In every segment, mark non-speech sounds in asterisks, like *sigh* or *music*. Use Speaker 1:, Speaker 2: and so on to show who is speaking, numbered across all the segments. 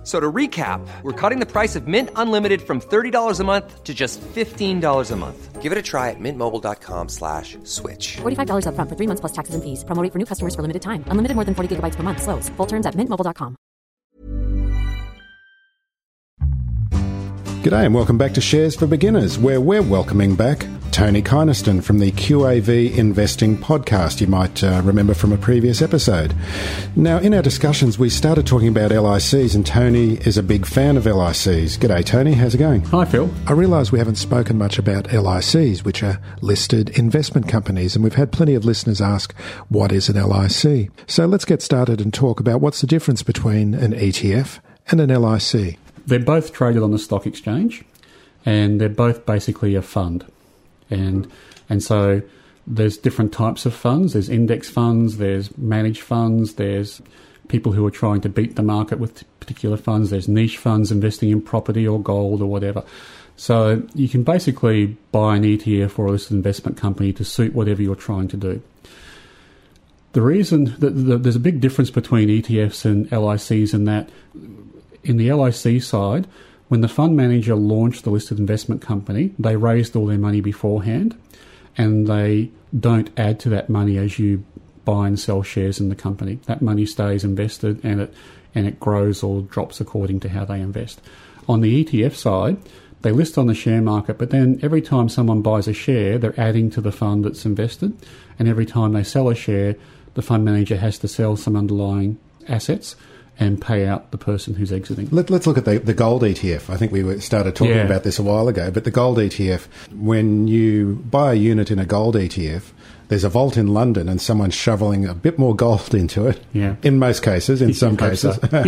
Speaker 1: F- So to recap, we're cutting the price of Mint Unlimited from $30 a month to just $15 a month.
Speaker 2: Give it a try at mintmobile.com slash switch.
Speaker 3: $45 upfront for three months plus taxes and fees. Promo rate for new customers for limited time. Unlimited more than 40 gigabytes per month. Slows. Full terms at mintmobile.com.
Speaker 4: G'day and welcome back to Shares for Beginners, where we're welcoming back Tony Kynaston from the QAV Investing Podcast, you might uh, remember from a previous episode. Now, in our discussions, we started talking about LICs, and Tony is a big fan of LICs. G'day, Tony, how's it going?
Speaker 5: Hi, Phil.
Speaker 4: I realise we haven't spoken much about LICs, which are listed investment companies, and we've had plenty of listeners ask, what is an LIC? So let's get started and talk about what's the difference between an ETF and an LIC.
Speaker 5: They're both traded on the stock exchange, and they're both basically a fund. And and so there's different types of funds. There's index funds. There's managed funds. There's people who are trying to beat the market with particular funds. There's niche funds investing in property or gold or whatever. So you can basically buy an ETF or a listed investment company to suit whatever you're trying to do. The reason that the, there's a big difference between ETFs and LICs in that in the LIC side, when the fund manager launched the listed investment company, they raised all their money beforehand and they don't add to that money as you buy and sell shares in the company. That money stays invested and it and it grows or drops according to how they invest. On the ETF side, they list on the share market, but then every time someone buys a share, they're adding to the fund that's invested, and every time they sell a share, the fund manager has to sell some underlying assets and pay out the person who's exiting.
Speaker 4: Let, us look at the, the gold ETF. I think we started talking
Speaker 5: Yeah.
Speaker 4: about this a while ago, but the gold ETF, when you buy a unit in a gold ETF, there's a vault in London and someone's shoveling a bit more gold *laughs* into it.
Speaker 5: Yeah.
Speaker 4: In most cases, in *laughs* some cases. *laughs*
Speaker 5: so.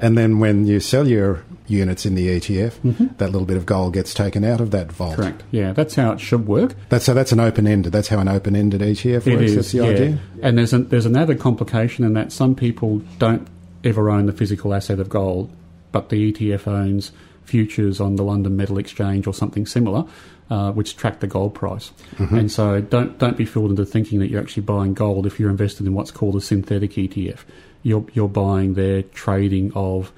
Speaker 4: and then when you sell your units in the ETF, that little bit of gold gets taken out of that vault.
Speaker 5: Mm-hmm. Correct. Yeah, that's how it should work.
Speaker 4: That's, so that's an open ended. That's how an open ended ETF
Speaker 5: It
Speaker 4: works.
Speaker 5: is,
Speaker 4: That's the
Speaker 5: yeah.
Speaker 4: idea.
Speaker 5: And there's an, there's another complication in that some people don't ever own the physical asset of gold, but the ETF owns futures on the London Metal Exchange or something similar, uh, which track the gold price. And so don't don't be fooled into thinking that you're actually buying gold if you're invested in what's called a synthetic ETF. You're you're buying their trading of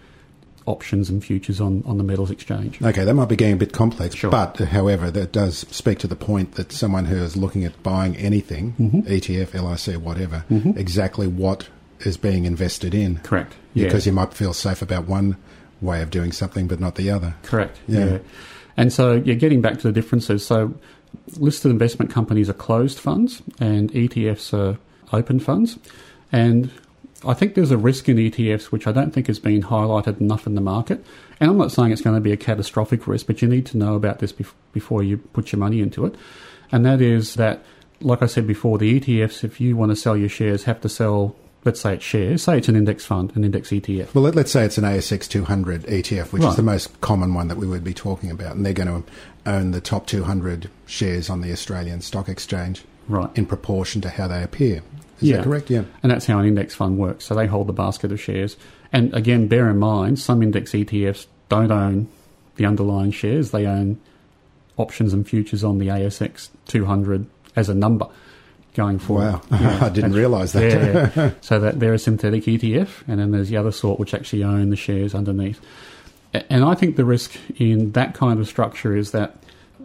Speaker 5: options and futures on, on the metals exchange.
Speaker 4: Okay, that might be getting a bit complex,
Speaker 5: Sure.
Speaker 4: but however, that does speak to the point that someone who is looking at buying anything,
Speaker 5: Mm-hmm.
Speaker 4: ETF, LIC, whatever, exactly what is being invested in.
Speaker 5: Correct. Yeah.
Speaker 4: Because you might feel safe about one way of doing something, but not the other.
Speaker 5: Correct.
Speaker 4: Yeah.
Speaker 5: Yeah. And so, yeah, getting back to the differences. So, listed investment companies are closed funds, and ETFs are open funds. And I think there's a risk in ETFs which I don't think has been highlighted enough in the market. And I'm not saying it's going to be a catastrophic risk, but you need to know about this bef- before you put your money into it. And that is that, like I said before, the ETFs, if you want to sell your shares, have to sell, let's say it's shares, say it's an index fund, an index ETF.
Speaker 4: Well, let, us say it's an ASX 200 ETF, which is the most common one that we would be talking about, and they're going to own the top 200 shares on the Australian Stock Exchange
Speaker 5: Right.
Speaker 4: in proportion to how they appear. Is
Speaker 5: Yeah.
Speaker 4: that correct? Yeah.
Speaker 5: And that's how an index fund works. So they hold the basket of shares. And again, bear in mind, some index ETFs don't own the underlying shares. They own options and futures on the ASX 200 as a number going forward.
Speaker 4: Wow.
Speaker 5: Yeah, *laughs*
Speaker 4: I didn't realise that.
Speaker 5: Yeah, yeah. *laughs* so that they're a synthetic ETF, and then there's the other sort which actually own the shares underneath. And I think the risk in that kind of structure is that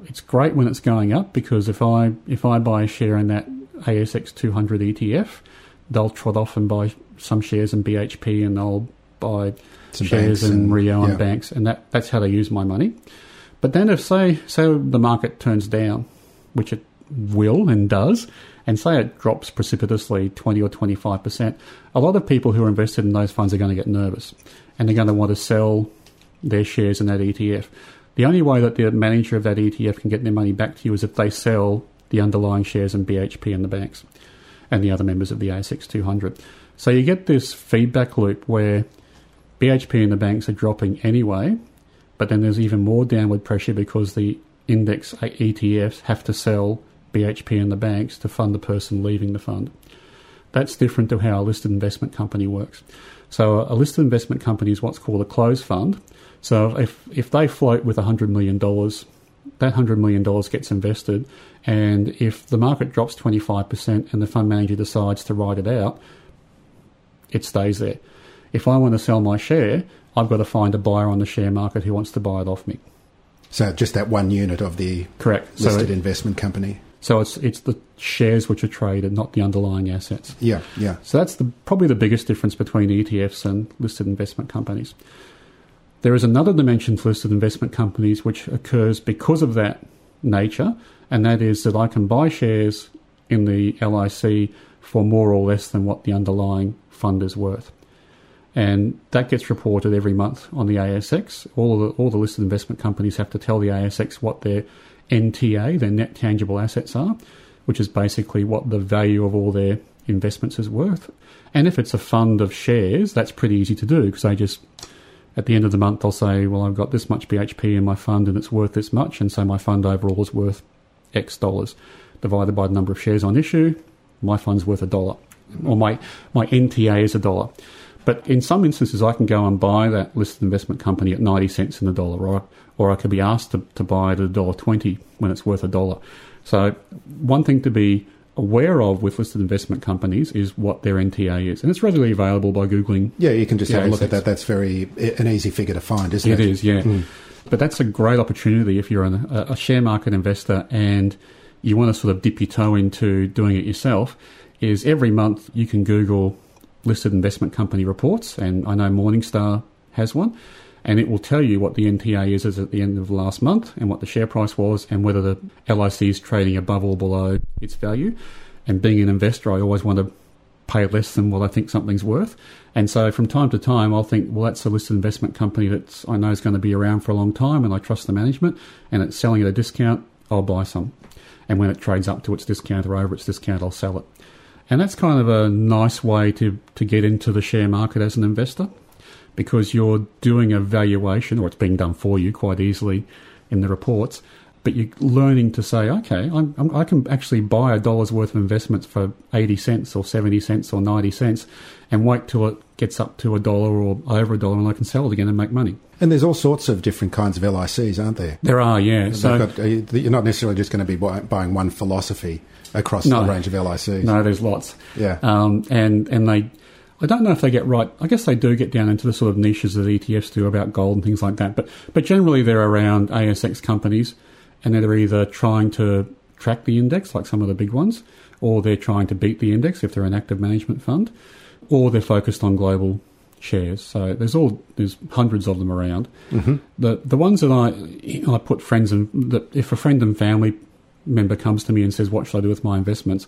Speaker 5: it's great when it's going up because if I if I buy a share in that ASX 200 ETF, they'll trot off and buy some shares in BHP and they'll buy
Speaker 4: Some
Speaker 5: shares in
Speaker 4: and-
Speaker 5: Rio and banks, and that, that's how they use my money. But then if say say the market turns down, which it will and does, and say it drops precipitously 20 or 25%, a lot of people who are invested in those funds are going to get nervous and they're going to want to sell their shares in that ETF. The only way that the manager of that ETF can get their money back to you is if they sell the underlying shares in BHP and the banks and the other members of the ASX 200. So you get this feedback loop where BHP and the banks are dropping anyway, but then there's even more downward pressure because the index ETFs have to sell BHP and the banks to fund the person leaving the fund. That's different to how a listed investment company works. So a listed investment company is what's called a closed fund. So if if they float with hundred million dollars, that hundred million dollars gets invested, and if the market drops twenty five percent and the fund manager decides to write it out, it stays there. If I want to sell my share, I've got to find a buyer on the share market who wants to buy it off me.
Speaker 4: So just that one unit of the
Speaker 5: Correct.
Speaker 4: listed
Speaker 5: so,
Speaker 4: investment company.
Speaker 5: So it's it's the shares which are traded, not the underlying assets.
Speaker 4: Yeah, yeah.
Speaker 5: So that's the, probably the biggest difference between ETFs and listed investment companies. There is another dimension to listed investment companies which occurs because of that nature, and that is that I can buy shares in the LIC for more or less than what the underlying fund is worth. And that gets reported every month on the ASX. All the, all the listed investment companies have to tell the ASX what their NTA, their net tangible assets are, which is basically what the value of all their investments is worth. And if it's a fund of shares, that's pretty easy to do because they just, at the end of the month, they'll say, well, I've got this much BHP in my fund and it's worth this much. And so my fund overall is worth X dollars divided by the number of shares on issue. My fund's worth a dollar or my, my NTA is a dollar. But in some instances, I can go and buy that listed investment company at 90 cents in the dollar, or, or I could be asked to, to buy it at $1.20 when it's worth a dollar. So, one thing to be aware of with listed investment companies is what their NTA is. And it's readily available by Googling.
Speaker 4: Yeah, you can just have a look at that. That's very an easy figure to find, isn't it?
Speaker 5: It is, yeah. Hmm. But that's a great opportunity if you're an, a, a share market investor and you want to sort of dip your toe into doing it yourself. Is every month you can Google listed investment company reports, and I know Morningstar has one, and it will tell you what the NTA is as at the end of last month and what the share price was and whether the LIC is trading above or below its value. And being an investor, I always want to pay less than what I think something's worth. And so from time to time, I'll think, well, that's a listed investment company that I know is going to be around for a long time and I trust the management and it's selling at a discount, I'll buy some. And when it trades up to its discount or over its discount, I'll sell it. And that's kind of a nice way to, to get into the share market as an investor because you're doing a valuation, or it's being done for you quite easily in the reports, but you're learning to say, okay, I'm, I'm, I can actually buy a dollar's worth of investments for 80 cents or 70 cents or 90 cents and wait till it gets up to a dollar or over a dollar and I can sell it again and make money.
Speaker 4: And there's all sorts of different kinds of LICs, aren't there?
Speaker 5: There are, yeah. So,
Speaker 4: got, uh, you're not necessarily just going to be buying one philosophy across
Speaker 5: No.
Speaker 4: a range of LICs.
Speaker 5: No, there's lots.
Speaker 4: Yeah.
Speaker 5: Um, and and they, I don't know if they get right. I guess they do get down into the sort of niches that ETFs do about gold and things like that. But but generally they're around ASX companies, and they're either trying to track the index like some of the big ones, or they're trying to beat the index if they're an active management fund, or they're focused on global shares. So there's all there's hundreds of them around. Mm-hmm. The the ones that I I put friends and that if a friend and family member comes to me and says what should I do with my investments,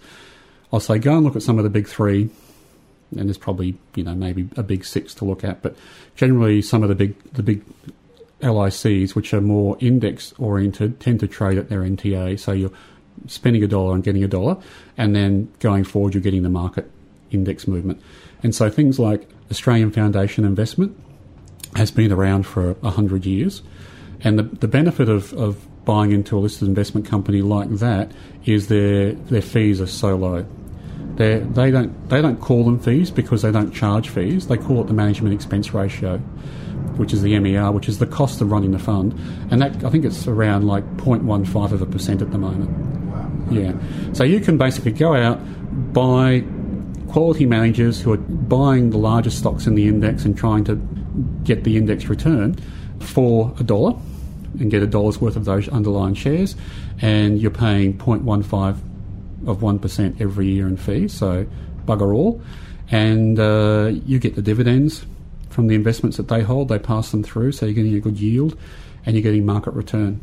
Speaker 5: I'll say go and look at some of the big three, and there's probably you know maybe a big six to look at, but generally some of the big the big LICs which are more index oriented tend to trade at their NTA. So you're spending a dollar and getting a dollar, and then going forward you're getting the market index movement. And so things like Australian Foundation Investment has been around for a hundred years, and the the benefit of, of buying into a listed investment company like that is their their fees are so low. They they don't they don't call them fees because they don't charge fees. They call it the management expense ratio, which is the MER, which is the cost of running the fund, and that I think it's around like 0.15 of a percent at the moment. Wow. Yeah. So you can basically go out, buy quality managers who are buying the largest stocks in the index and trying to get the index return for a dollar and get a dollar's worth of those underlying shares, and you're paying 0.15 of 1% every year in fees, so bugger all. And uh, you get the dividends from the investments that they hold, they pass them through, so you're getting a good yield and you're getting market return.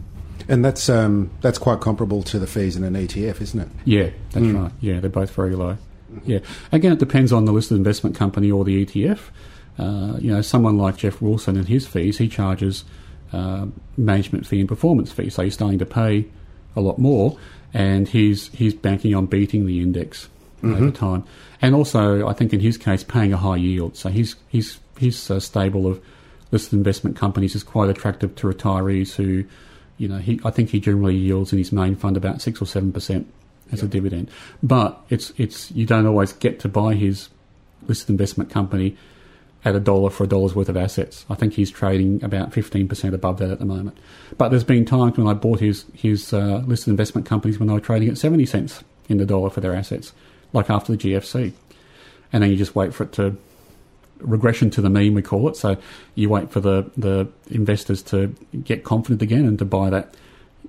Speaker 4: And that's um, that's quite comparable to the fees in an ETF, isn't it?
Speaker 5: Yeah, that's right. Yeah, they're both very low. Yeah. Again, it depends on the listed investment company or the ETF. Uh, you know, someone like Geoff Wilson and his fees, he charges uh, management fee and performance fee, so he's starting to pay a lot more, and he's he's banking on beating the index over time, and also I think in his case paying a high yield. So his his his uh, stable of listed investment companies is quite attractive to retirees who, you know, he I think he generally yields in his main fund about six or seven percent as a dividend, but it's it's you don't always get to buy his listed investment company at a dollar for a dollar's worth of assets. I think he's trading about 15% above that at the moment. But there's been times when I bought his, his uh, listed investment companies when they were trading at 70 cents in the dollar for their assets, like after the GFC. And then you just wait for it to regression to the mean, we call it. So you wait for the, the investors to get confident again and to buy that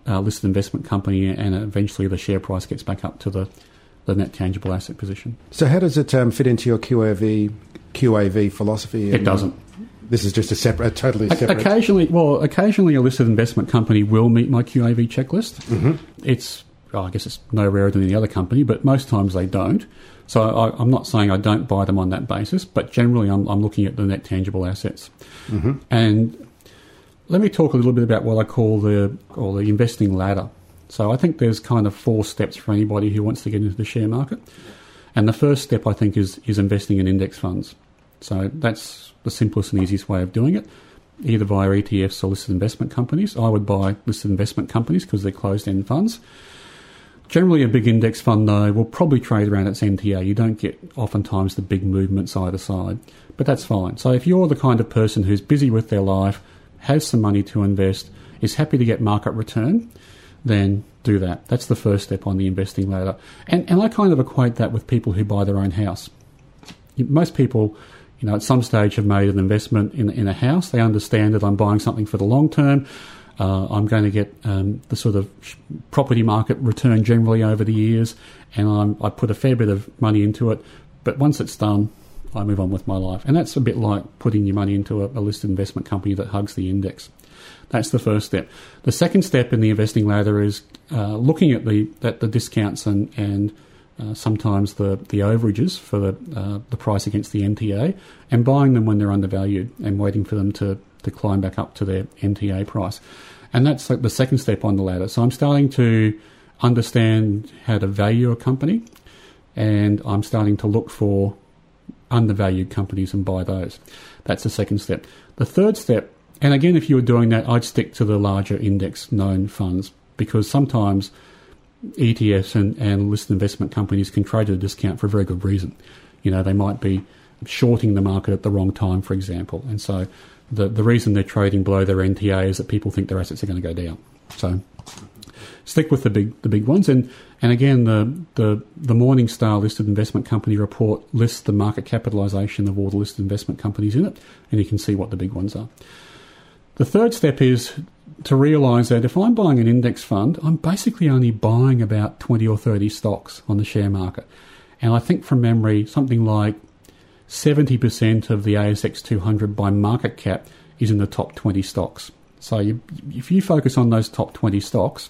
Speaker 5: uh, listed investment company, and eventually the share price gets back up to the, the net tangible asset position.
Speaker 4: So, how does it um, fit into your QAV, QAV philosophy?
Speaker 5: It doesn't.
Speaker 4: This is just a separate, a totally separate.
Speaker 5: Occasionally, well, occasionally a listed investment company will meet my QAV checklist.
Speaker 4: Mm-hmm.
Speaker 5: It's, oh, I guess it's no rarer than any other company, but most times they don't. So I, am not saying I don't buy them on that basis, but generally I'm, I'm looking at the net tangible assets.
Speaker 4: Mm-hmm.
Speaker 5: And let me talk a little bit about what I call the or the investing ladder. So I think there's kind of four steps for anybody who wants to get into the share market. And the first step I think is is investing in index funds. So that's the simplest and easiest way of doing it, either via ETFs or listed investment companies. I would buy listed investment companies because they're closed end funds. Generally, a big index fund, though, will probably trade around its NTA. You don't get oftentimes the big movements either side, but that's fine. So, if you're the kind of person who's busy with their life, has some money to invest, is happy to get market return, then do that. That's the first step on the investing ladder. And, and I kind of equate that with people who buy their own house. Most people, you know, at some stage have made an investment in, in a house. They understand that I'm buying something for the long term. Uh, I'm going to get um, the sort of property market return generally over the years, and I'm, I put a fair bit of money into it. But once it's done, I move on with my life. And that's a bit like putting your money into a, a listed investment company that hugs the index. That's the first step. The second step in the investing ladder is uh, looking at the at the discounts and and uh, sometimes the, the overages for the uh, the price against the NTA and buying them when they're undervalued and waiting for them to to climb back up to their NTA price. And that's like the second step on the ladder. So I'm starting to understand how to value a company and I'm starting to look for undervalued companies and buy those. That's the second step. The third step, and again, if you were doing that, I'd stick to the larger index known funds because sometimes ETFs and, and listed investment companies can trade at a discount for a very good reason. You know, they might be shorting the market at the wrong time, for example. And so the, the reason they're trading below their NTA is that people think their assets are going to go down. So stick with the big the big ones. And and again, the the the Morningstar listed investment company report lists the market capitalisation of all the listed investment companies in it, and you can see what the big ones are. The third step is to realise that if I'm buying an index fund, I'm basically only buying about 20 or 30 stocks on the share market. And I think from memory, something like 70% of the ASX 200 by market cap is in the top 20 stocks. So you, if you focus on those top 20 stocks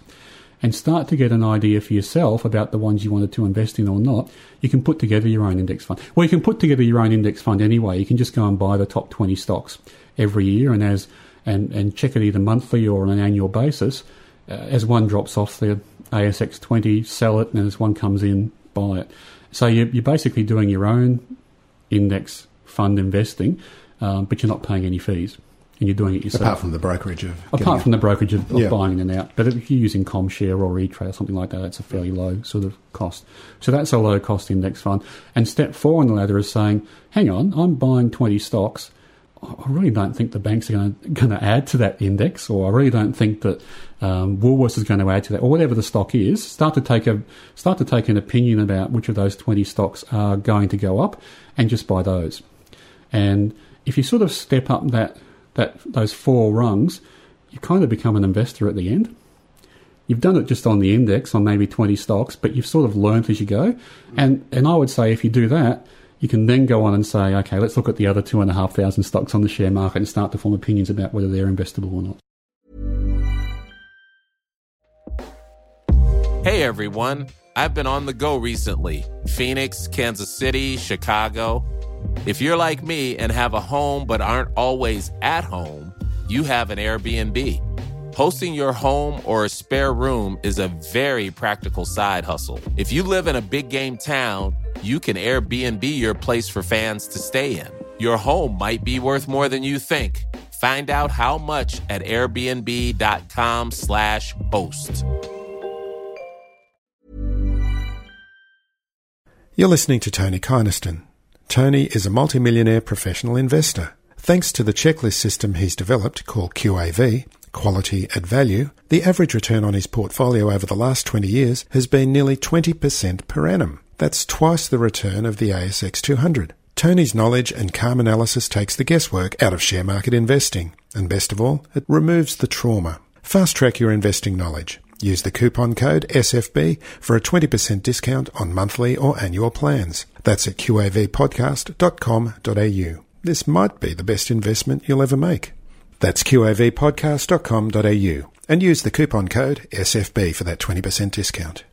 Speaker 5: and start to get an idea for yourself about the ones you wanted to invest in or not, you can put together your own index fund. Well, you can put together your own index fund anyway. You can just go and buy the top 20 stocks every year and as and, and check it either monthly or on an annual basis. Uh, as one drops off the ASX 20, sell it, and as one comes in, buy it. So you're, you're basically doing your own index fund investing, um, but you're not paying any fees. And you're doing it yourself.
Speaker 4: Apart from the brokerage of.
Speaker 5: Apart from the brokerage of, of
Speaker 4: Yeah.
Speaker 5: buying in and out. But if you're using ComShare or eTrade or something like that, that's a fairly low sort of cost. So that's a low cost index fund. And step four on the ladder is saying, hang on, I'm buying 20 stocks. I really don't think the banks are going to, going to add to that index, or I really don't think that um, Woolworths is going to add to that, or whatever the stock is. Start to take a start to take an opinion about which of those twenty stocks are going to go up, and just buy those. And if you sort of step up that that those four rungs, you kind of become an investor at the end. You've done it just on the index on maybe 20 stocks, but you've sort of learnt as you go. And, and I would say if you do that, you can then go on and say, okay, let's look at the other two and a half thousand stocks on the share market and start to form opinions about whether they're investable or not.
Speaker 6: Hey everyone, I've been on the go recently Phoenix, Kansas City, Chicago. If you're like me and have a home but aren't always at home, you have an Airbnb. Hosting your home or a spare room is a very practical side hustle. If you live in a big game town, you can Airbnb your place for fans to stay in. Your home might be worth more than you think. Find out how much at airbnb.com/slash host.
Speaker 4: You're listening to Tony Kynaston. Tony is a multimillionaire professional investor. Thanks to the checklist system he's developed called QAV, Quality at Value, the average return on his portfolio over the last 20 years has been nearly 20% per annum. That's twice the return of the ASX 200. Tony's knowledge and calm analysis takes the guesswork out of share market investing. And best of all, it removes the trauma. Fast track your investing knowledge. Use the coupon code SFB for a 20% discount on monthly or annual plans. That's at qavpodcast.com.au. This might be the best investment you'll ever make. That's qavpodcast.com.au and use the coupon code SFB for that 20% discount.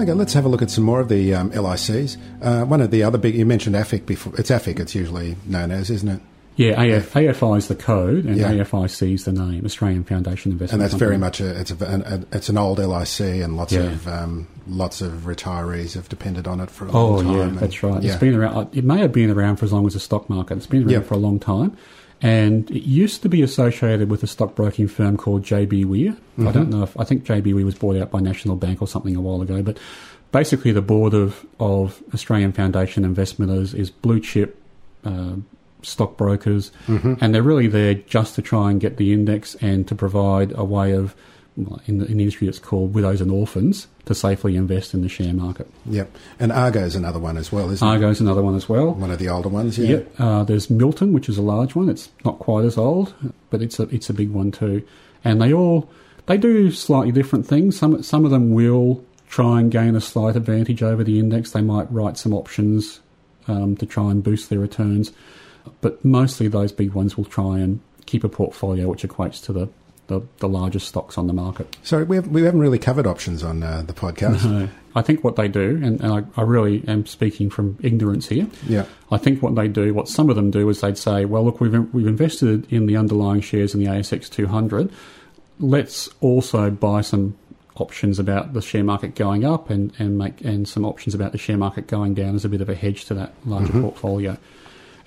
Speaker 4: Okay, let's have a look at some more of the um, LICs. Uh, one of the other big, you mentioned AFIC before. It's AFIC, it's usually known as, isn't it?
Speaker 5: Yeah, AF, AFI is the code, and
Speaker 4: Yeah.
Speaker 5: AFIC is the name, Australian Foundation Investment.
Speaker 4: And that's
Speaker 5: Company.
Speaker 4: very much a, it's a, an, a, it's an old LIC, and lots
Speaker 5: Yeah.
Speaker 4: of um, lots of retirees have depended on it for a
Speaker 5: Oh
Speaker 4: long time.
Speaker 5: yeah,
Speaker 4: and-
Speaker 5: that's right.
Speaker 4: Yeah.
Speaker 5: It's been around. It may have been around for as long as the stock market. It's been around
Speaker 4: Yep.
Speaker 5: for a long time, and it used to be associated with a stockbroking firm called JB Were.
Speaker 4: Mm-hmm.
Speaker 5: I don't know if I think JB Were was bought out by National Bank or something a while ago, but basically the board of of Australian Foundation Investmenters is blue chip. Uh, stockbrokers,
Speaker 4: Mm-hmm.
Speaker 5: and they're really there just to try and get the index and to provide a way of, in the, in the industry, it's called widows and orphans, to safely invest in the share market.
Speaker 4: Yep. And Argo's another one as well, isn't it?
Speaker 5: Argo's another one as well.
Speaker 4: One of the older ones, yeah.
Speaker 5: Yep. Uh, there's Milton, which is a large one. It's not quite as old, but it's a it's a big one too. And they all they do slightly different things. Some some of them will try and gain a slight advantage over the index. They might write some options um, to try and boost their returns, but mostly those big ones will try and keep a portfolio which equates to the the, the largest stocks on the market.
Speaker 4: So we, have, we haven't really covered options on uh, the podcast.
Speaker 5: No. I think what they do, and, and I, I really am speaking from ignorance here.
Speaker 4: Yeah.
Speaker 5: I think what they do, what some of them do, is they'd say, "Well, look, we've we've invested in the underlying shares in the ASX 200. Let's also buy some options about the share market going up, and and make and some options about the share market going down as a bit of a hedge to that larger portfolio."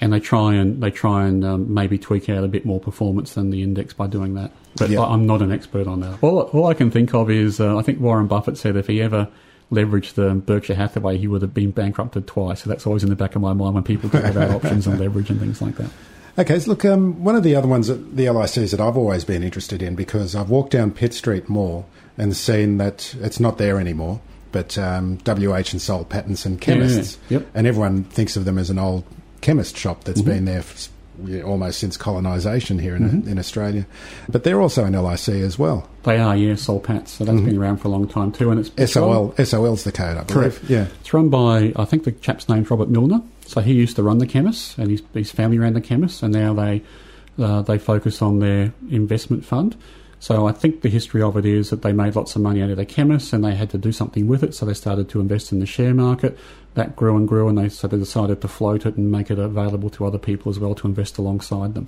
Speaker 5: And they try and they try and um, maybe tweak out a bit more performance than the index by doing that. But
Speaker 4: Yeah.
Speaker 5: I, I'm not an expert on that. All, all I can think of is uh, I think Warren Buffett said if he ever leveraged the Berkshire Hathaway, he would have been bankrupted twice. So that's always in the back of my mind when people talk about *laughs* options and leverage and things like that.
Speaker 4: Okay, so look, um, one of the other ones, that, the LICs that I've always been interested in because I've walked down Pitt Street Mall and seen that it's not there anymore, but um, WH and Soul Pattinson chemists.
Speaker 5: Yeah, yep.
Speaker 4: And everyone thinks of them as an old chemist shop that's
Speaker 5: Mm-hmm.
Speaker 4: been there f- yeah, almost since colonisation here in, in Australia. But they're also an LIC as well.
Speaker 5: They are, yeah, Soul Patts. So that's been around for a long time too. And it's it's run-
Speaker 4: SOL, SOL's the code, I believe.
Speaker 5: Correct.
Speaker 4: Yeah.
Speaker 5: It's run by, I think the chap's name's Robert Milner. So he used to run the chemists, and his, his family ran the chemists, and now they uh, they focus on their investment fund. So I think the history of it is that they made lots of money out of their chemists, and they had to do something with it. So they started to invest in the share market. That grew and grew, and they sort of decided to float it and make it available to other people as well to invest alongside them.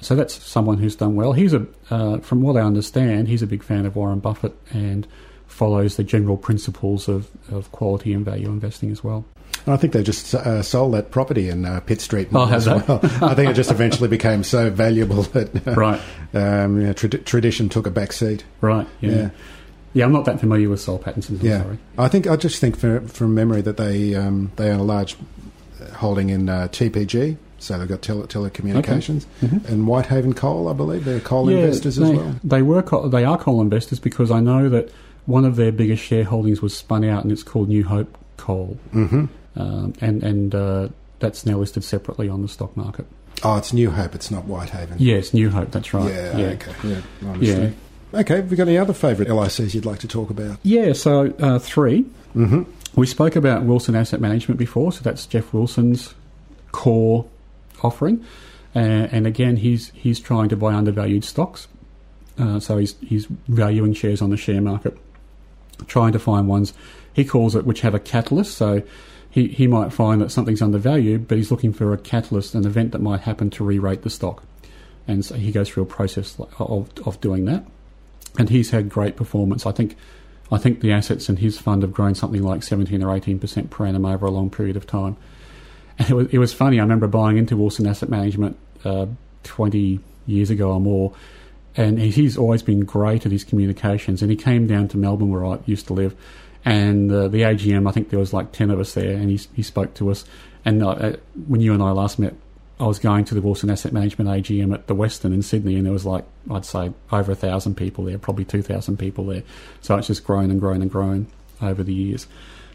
Speaker 5: So that's someone who's done well. He's a, uh, from what I understand, he's a big fan of Warren Buffett and follows the general principles of, of quality and value investing as well.
Speaker 4: I think they just uh, sold that property in uh, Pitt Street
Speaker 5: Oh,
Speaker 4: Mall as well. I think it just eventually became so valuable that uh,
Speaker 5: Right.
Speaker 4: um, yeah, trad- tradition took a back seat.
Speaker 5: Right. Yeah.
Speaker 4: Yeah.
Speaker 5: yeah. I'm not that familiar with Soul Pattinson. I'm
Speaker 4: yeah,
Speaker 5: sorry.
Speaker 4: I think I just think for, from memory that they um, they own a large holding in uh, TPG, so they've got tele- telecommunications and Whitehaven Coal. I believe they're coal
Speaker 5: Mm-hmm. Yeah,
Speaker 4: investors as
Speaker 5: they,
Speaker 4: well.
Speaker 5: They were co- they are coal investors because I know that one of their biggest shareholdings was spun out and it's called New Hope Coal, mm-hmm. Um, and and uh, that's now listed separately on the stock market.
Speaker 4: Oh, it's New Hope. It's not Whitehaven.
Speaker 5: Yes, New Hope. That's right.
Speaker 4: Yeah.
Speaker 5: yeah.
Speaker 4: Okay. Yeah.
Speaker 5: yeah.
Speaker 4: Okay. Have you got any other favourite LICs you'd like to talk about?
Speaker 5: Yeah, so uh, 3 Mm-hmm. We spoke about Wilson Asset Management before, so that's Geoff Wilson's core offering, uh, and again, he's he's trying to buy undervalued stocks. Uh, so he's he's valuing shares on the share market, trying to find ones he calls it which have a catalyst. So he he might find that something's undervalued, but he's looking for a catalyst, an event that might happen to re-rate the stock, and so he goes through a process of of doing that and he's had great performance. I think, I think the assets in his fund have grown something like seventeen or eighteen percent per annum over a long period of time. And it was, it was funny. I remember buying into Wilson Asset Management uh, twenty years ago or more, and he's always been great at his communications. And he came down to Melbourne, where I used to live, And uh, the AGM, I think there was like ten of us there, and he he spoke to us. And uh, when you and I last met, I was going to the Wilson Asset Management AGM at the Westin in Sydney, and there was like I'd say over a thousand people there, probably two thousand people there. So it's just grown and grown and grown over the years.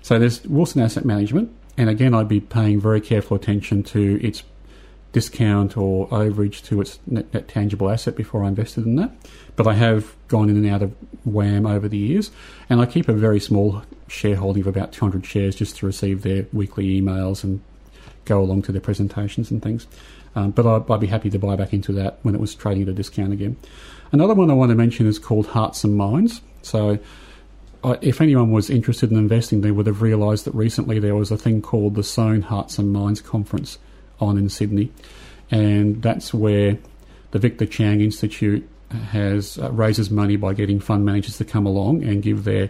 Speaker 5: So there's Wilson Asset Management, and again, I'd be paying very careful attention to its discount or overage to its net, net, tangible asset before I invested in that. But I have gone in and out of WAM over the years, and I keep a very small shareholding of about 200 shares just to receive their weekly emails and go along to their presentations and things. Um, but I'd, I'd, be happy to buy back into that when it was trading at a discount again. Another one I want to mention is called Hearts and Minds. So, if anyone was interested in investing, they would have realised that recently there was a thing called the Sohn Hearts and Minds Conference on in Sydney, and that's where the Victor Chang Institute has uh, raises money by getting fund managers to come along and give their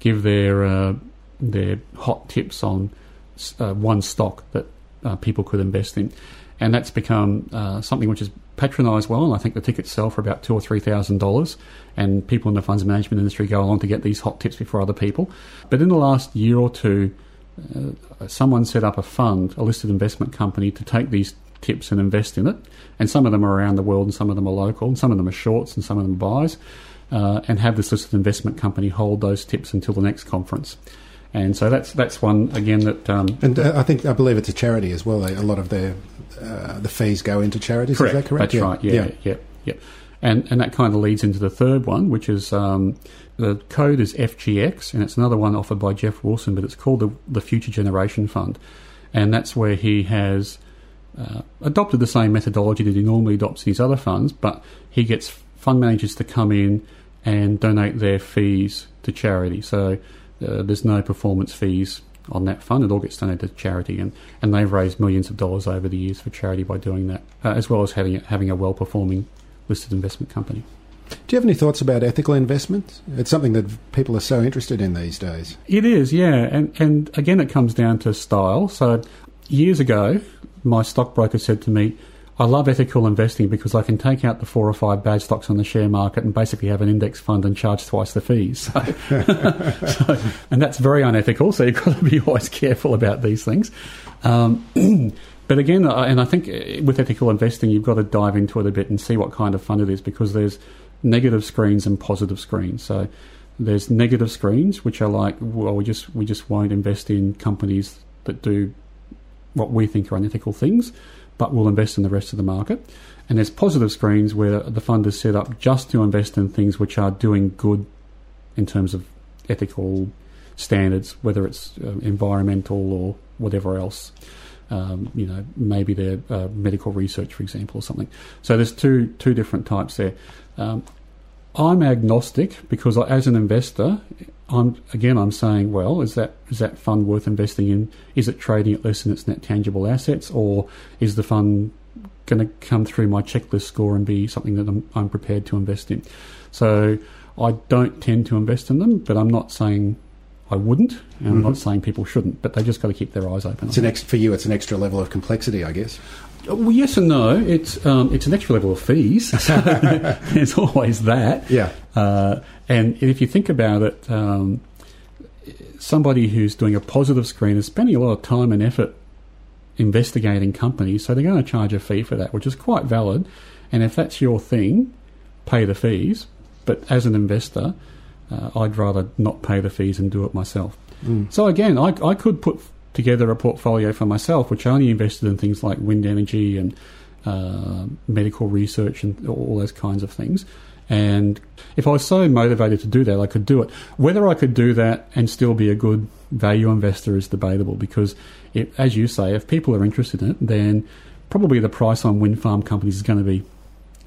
Speaker 5: give their uh, their hot tips on uh, one stock that uh, people could invest in, and that's become uh, something which is patronised well. And I think the tickets sell for about two or three thousand dollars, and people in the funds management industry go along to get these hot tips before other people. But in the last year or two, uh, someone set up a fund, a listed investment company, to take these tips and invest in it. And some of them are around the world, and some of them are local, and some of them are shorts, and some of them are buys. Uh, and have this listed investment company hold those tips until the next conference. And so that's that's one again that. Um,
Speaker 4: and uh, I think I believe it's a charity as well. A lot of their uh, the fees go into charities.
Speaker 5: Correct.
Speaker 4: Is that correct?
Speaker 5: That's yeah. right. Yeah, yeah, yeah, yeah. And and that kind of leads into the third one, which is um, the code is FGX, and it's another one offered by Geoff Wilson, but it's called the, the Future Generation Fund. And that's where he has uh, adopted the same methodology that he normally adopts in his other funds, but he gets fund managers to come in and donate their fees to charity. So uh, there's no performance fees on that fund. It all gets donated to charity, and, and they've raised millions of dollars over the years for charity by doing that, uh, as well as having, having a well performing listed investment company.
Speaker 4: Do you have any thoughts about ethical investment? It's something that people are so interested in these days.
Speaker 5: It is, yeah. And, and again, it comes down to style. So, years ago, my stockbroker said to me, I love ethical investing because I can take out the four or five bad stocks on the share market and basically have an index fund and charge twice the fees. *laughs* So, *laughs* so, and that's very unethical, so you've got to be always *laughs* careful about these things. Um, *clears throat* but again, and I think uh, with ethical investing, you've got to dive into it a bit and see what kind of fund it is because there's negative screens and positive screens. So there's negative screens which are like, well, we just we just won't invest in companies that do what we think are unethical things, but we'll invest in the rest of the market. And there's positive screens where the fund is set up just to invest in things which are doing good in terms of ethical standards, whether it's uh, environmental or whatever else. Um, you know, maybe they're uh, medical research, for example, or something. So there's two two different types there. Um, I'm agnostic because as an investor, I'm again I'm saying, well, is that is that fund worth investing in? Is it trading at less than its net tangible assets, or is the fund going to come through my checklist score and be something that I'm, I'm prepared to invest in? So I don't tend to invest in them, but I'm not saying I wouldn't, and mm-hmm. I'm not mm-hmm. saying people shouldn't, but they just got to keep their eyes open.
Speaker 4: It's an ex- for you. It's an extra level of complexity, I guess.
Speaker 5: Well, yes and no. It's um, it's an extra level of fees. So *laughs* *laughs* there's always that.
Speaker 4: Yeah.
Speaker 5: Uh, and if you think about it, um, somebody who's doing a positive screen is spending a lot of time and effort investigating companies, so they're going to charge a fee for that, which is quite valid. And if that's your thing, pay the fees. But as an investor, uh, I'd rather not pay the fees and do it myself. Mm. So again, I, I could put together a portfolio for myself, which only invested in things like wind energy and uh, medical research and all those kinds of things. And if I was so motivated to do that, I could do it. Whether I could do that and still be a good value investor is debatable because, it, as you say, if people are interested in it, then probably the price on wind farm companies is going to be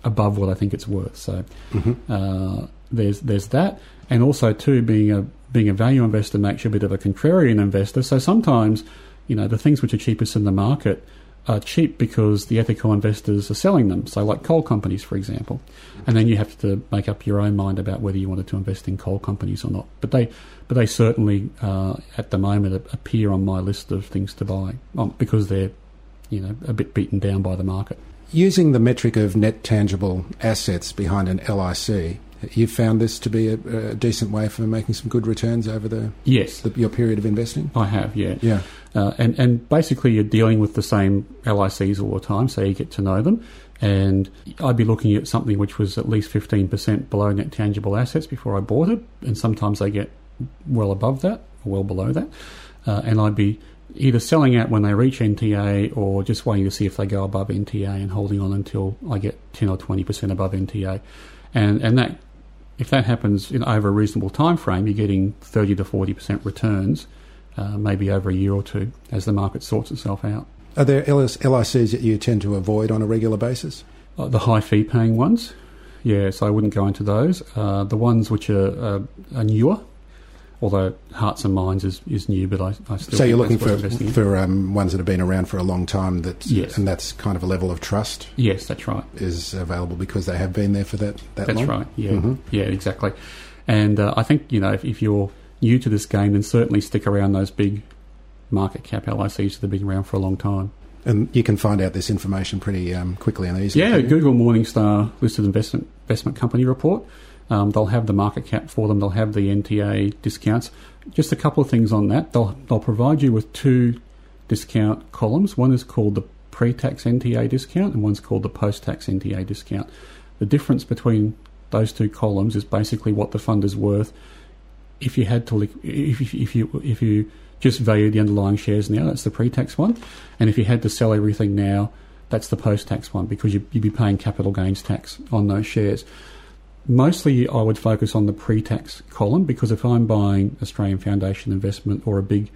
Speaker 5: above what I think it's worth. So mm-hmm. uh, there's there's that, and also too being a being a value investor makes you a bit of a contrarian investor. So sometimes, you know, the things which are cheapest in the market are cheap because the ethical investors are selling them. So, like coal companies, for example, and then you have to make up your own mind about whether you wanted to invest in coal companies or not. But they, but they certainly uh, at the moment appear on my list of things to buy um, because they're, you know, a bit beaten down by the market.
Speaker 4: Using the metric of net tangible assets behind an LIC, You've found this to be a, a decent way for making some good returns over the,
Speaker 5: Yes,
Speaker 4: the your period of investing.
Speaker 5: I have. Yeah.
Speaker 4: Yeah.
Speaker 5: Uh, and and basically, you're dealing with the same LICs all the time, so you get to know them. And I'd be looking at something which was at least 15% below net tangible assets before I bought it, and sometimes they get well above that or well below that. Uh, and I'd be either selling out when they reach NTA or just waiting to see if they go above NTA and holding on until I get 10 or 20% above NTA. And and that if that happens in over a reasonable time frame, you're getting 30 to 40% returns, uh, maybe over a year or two as the market sorts itself out.
Speaker 4: Are there LICs that you tend to avoid on a regular basis?
Speaker 5: Uh, the high fee paying ones, yeah, so I wouldn't go into those. Uh, the ones which are, uh, are newer, although Hearts and Minds is, is new, but I, I still
Speaker 4: So you're looking for
Speaker 5: worth investing in.
Speaker 4: for um, ones that have been around for a long time. That
Speaker 5: Yes.
Speaker 4: and that's kind of a level of trust
Speaker 5: Yes, that's right.
Speaker 4: is available because they have been there for that that
Speaker 5: That's
Speaker 4: long.
Speaker 5: right. Yeah,
Speaker 4: Mhm.
Speaker 5: yeah, exactly. And uh, I think you know if, if you're new to this game, then certainly stick around those big market cap LICs that have been around for a long time.
Speaker 4: And you can find out this information pretty um, quickly and easily.
Speaker 5: Yeah. Google Morningstar listed investment investment company report. Um, they'll have the market cap for them. They'll have the NTA discounts. Just a couple of things on that. They'll they'll provide you with two discount columns. One is called the pre-tax NTA discount, and one's called the post-tax NTA discount. The difference between those two columns is basically what the fund is worth. If you had to, if if, if you if you just value the underlying shares now, that's the pre-tax one, and if you had to sell everything now, that's the post-tax one because you, you'd be paying capital gains tax on those shares. Mostly, I would focus on the pre-tax column because if I'm buying Australian Foundation investment or a big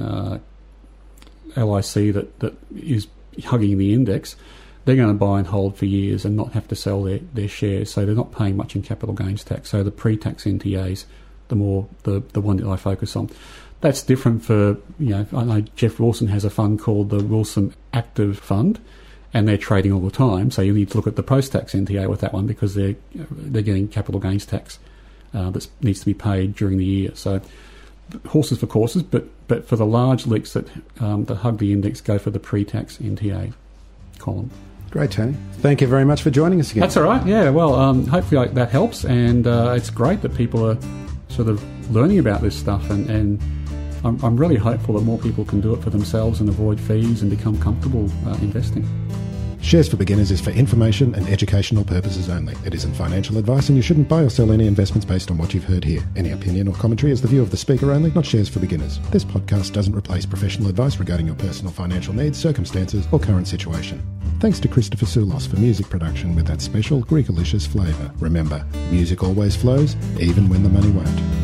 Speaker 5: uh, LIC that, that is hugging the index, they're going to buy and hold for years and not have to sell their, their shares. So they're not paying much in capital gains tax. So the pre-tax NTAs, the more the, the one that I focus on. That's different for you know. I know Geoff Wilson has a fund called the Wilson Active Fund, and they're trading all the time. So you need to look at the post-tax NTA with that one because they're they're getting capital gains tax uh, that needs to be paid during the year. So horses for courses, but but for the large licks that um, that hug the index, go for the pre-tax NTA column.
Speaker 4: Great, Tony. Thank you very much for joining us again.
Speaker 5: That's all right. Yeah. Well, um, hopefully I, that helps, and uh, it's great that people are sort of learning about this stuff, and, and I'm, I'm really hopeful that more people can do it for themselves and avoid fees and become comfortable uh, investing.
Speaker 4: Shares for Beginners is for information and educational purposes only. It isn't financial advice, and you shouldn't buy or sell any investments based on what you've heard here. Any opinion or commentary is the view of the speaker only, not Shares for Beginners. This podcast doesn't replace professional advice regarding your personal financial needs, circumstances, or current situation. Thanks to Christopher Soulos for music production with that special Greekalicious flavour. Remember, music always flows, even when the money won't.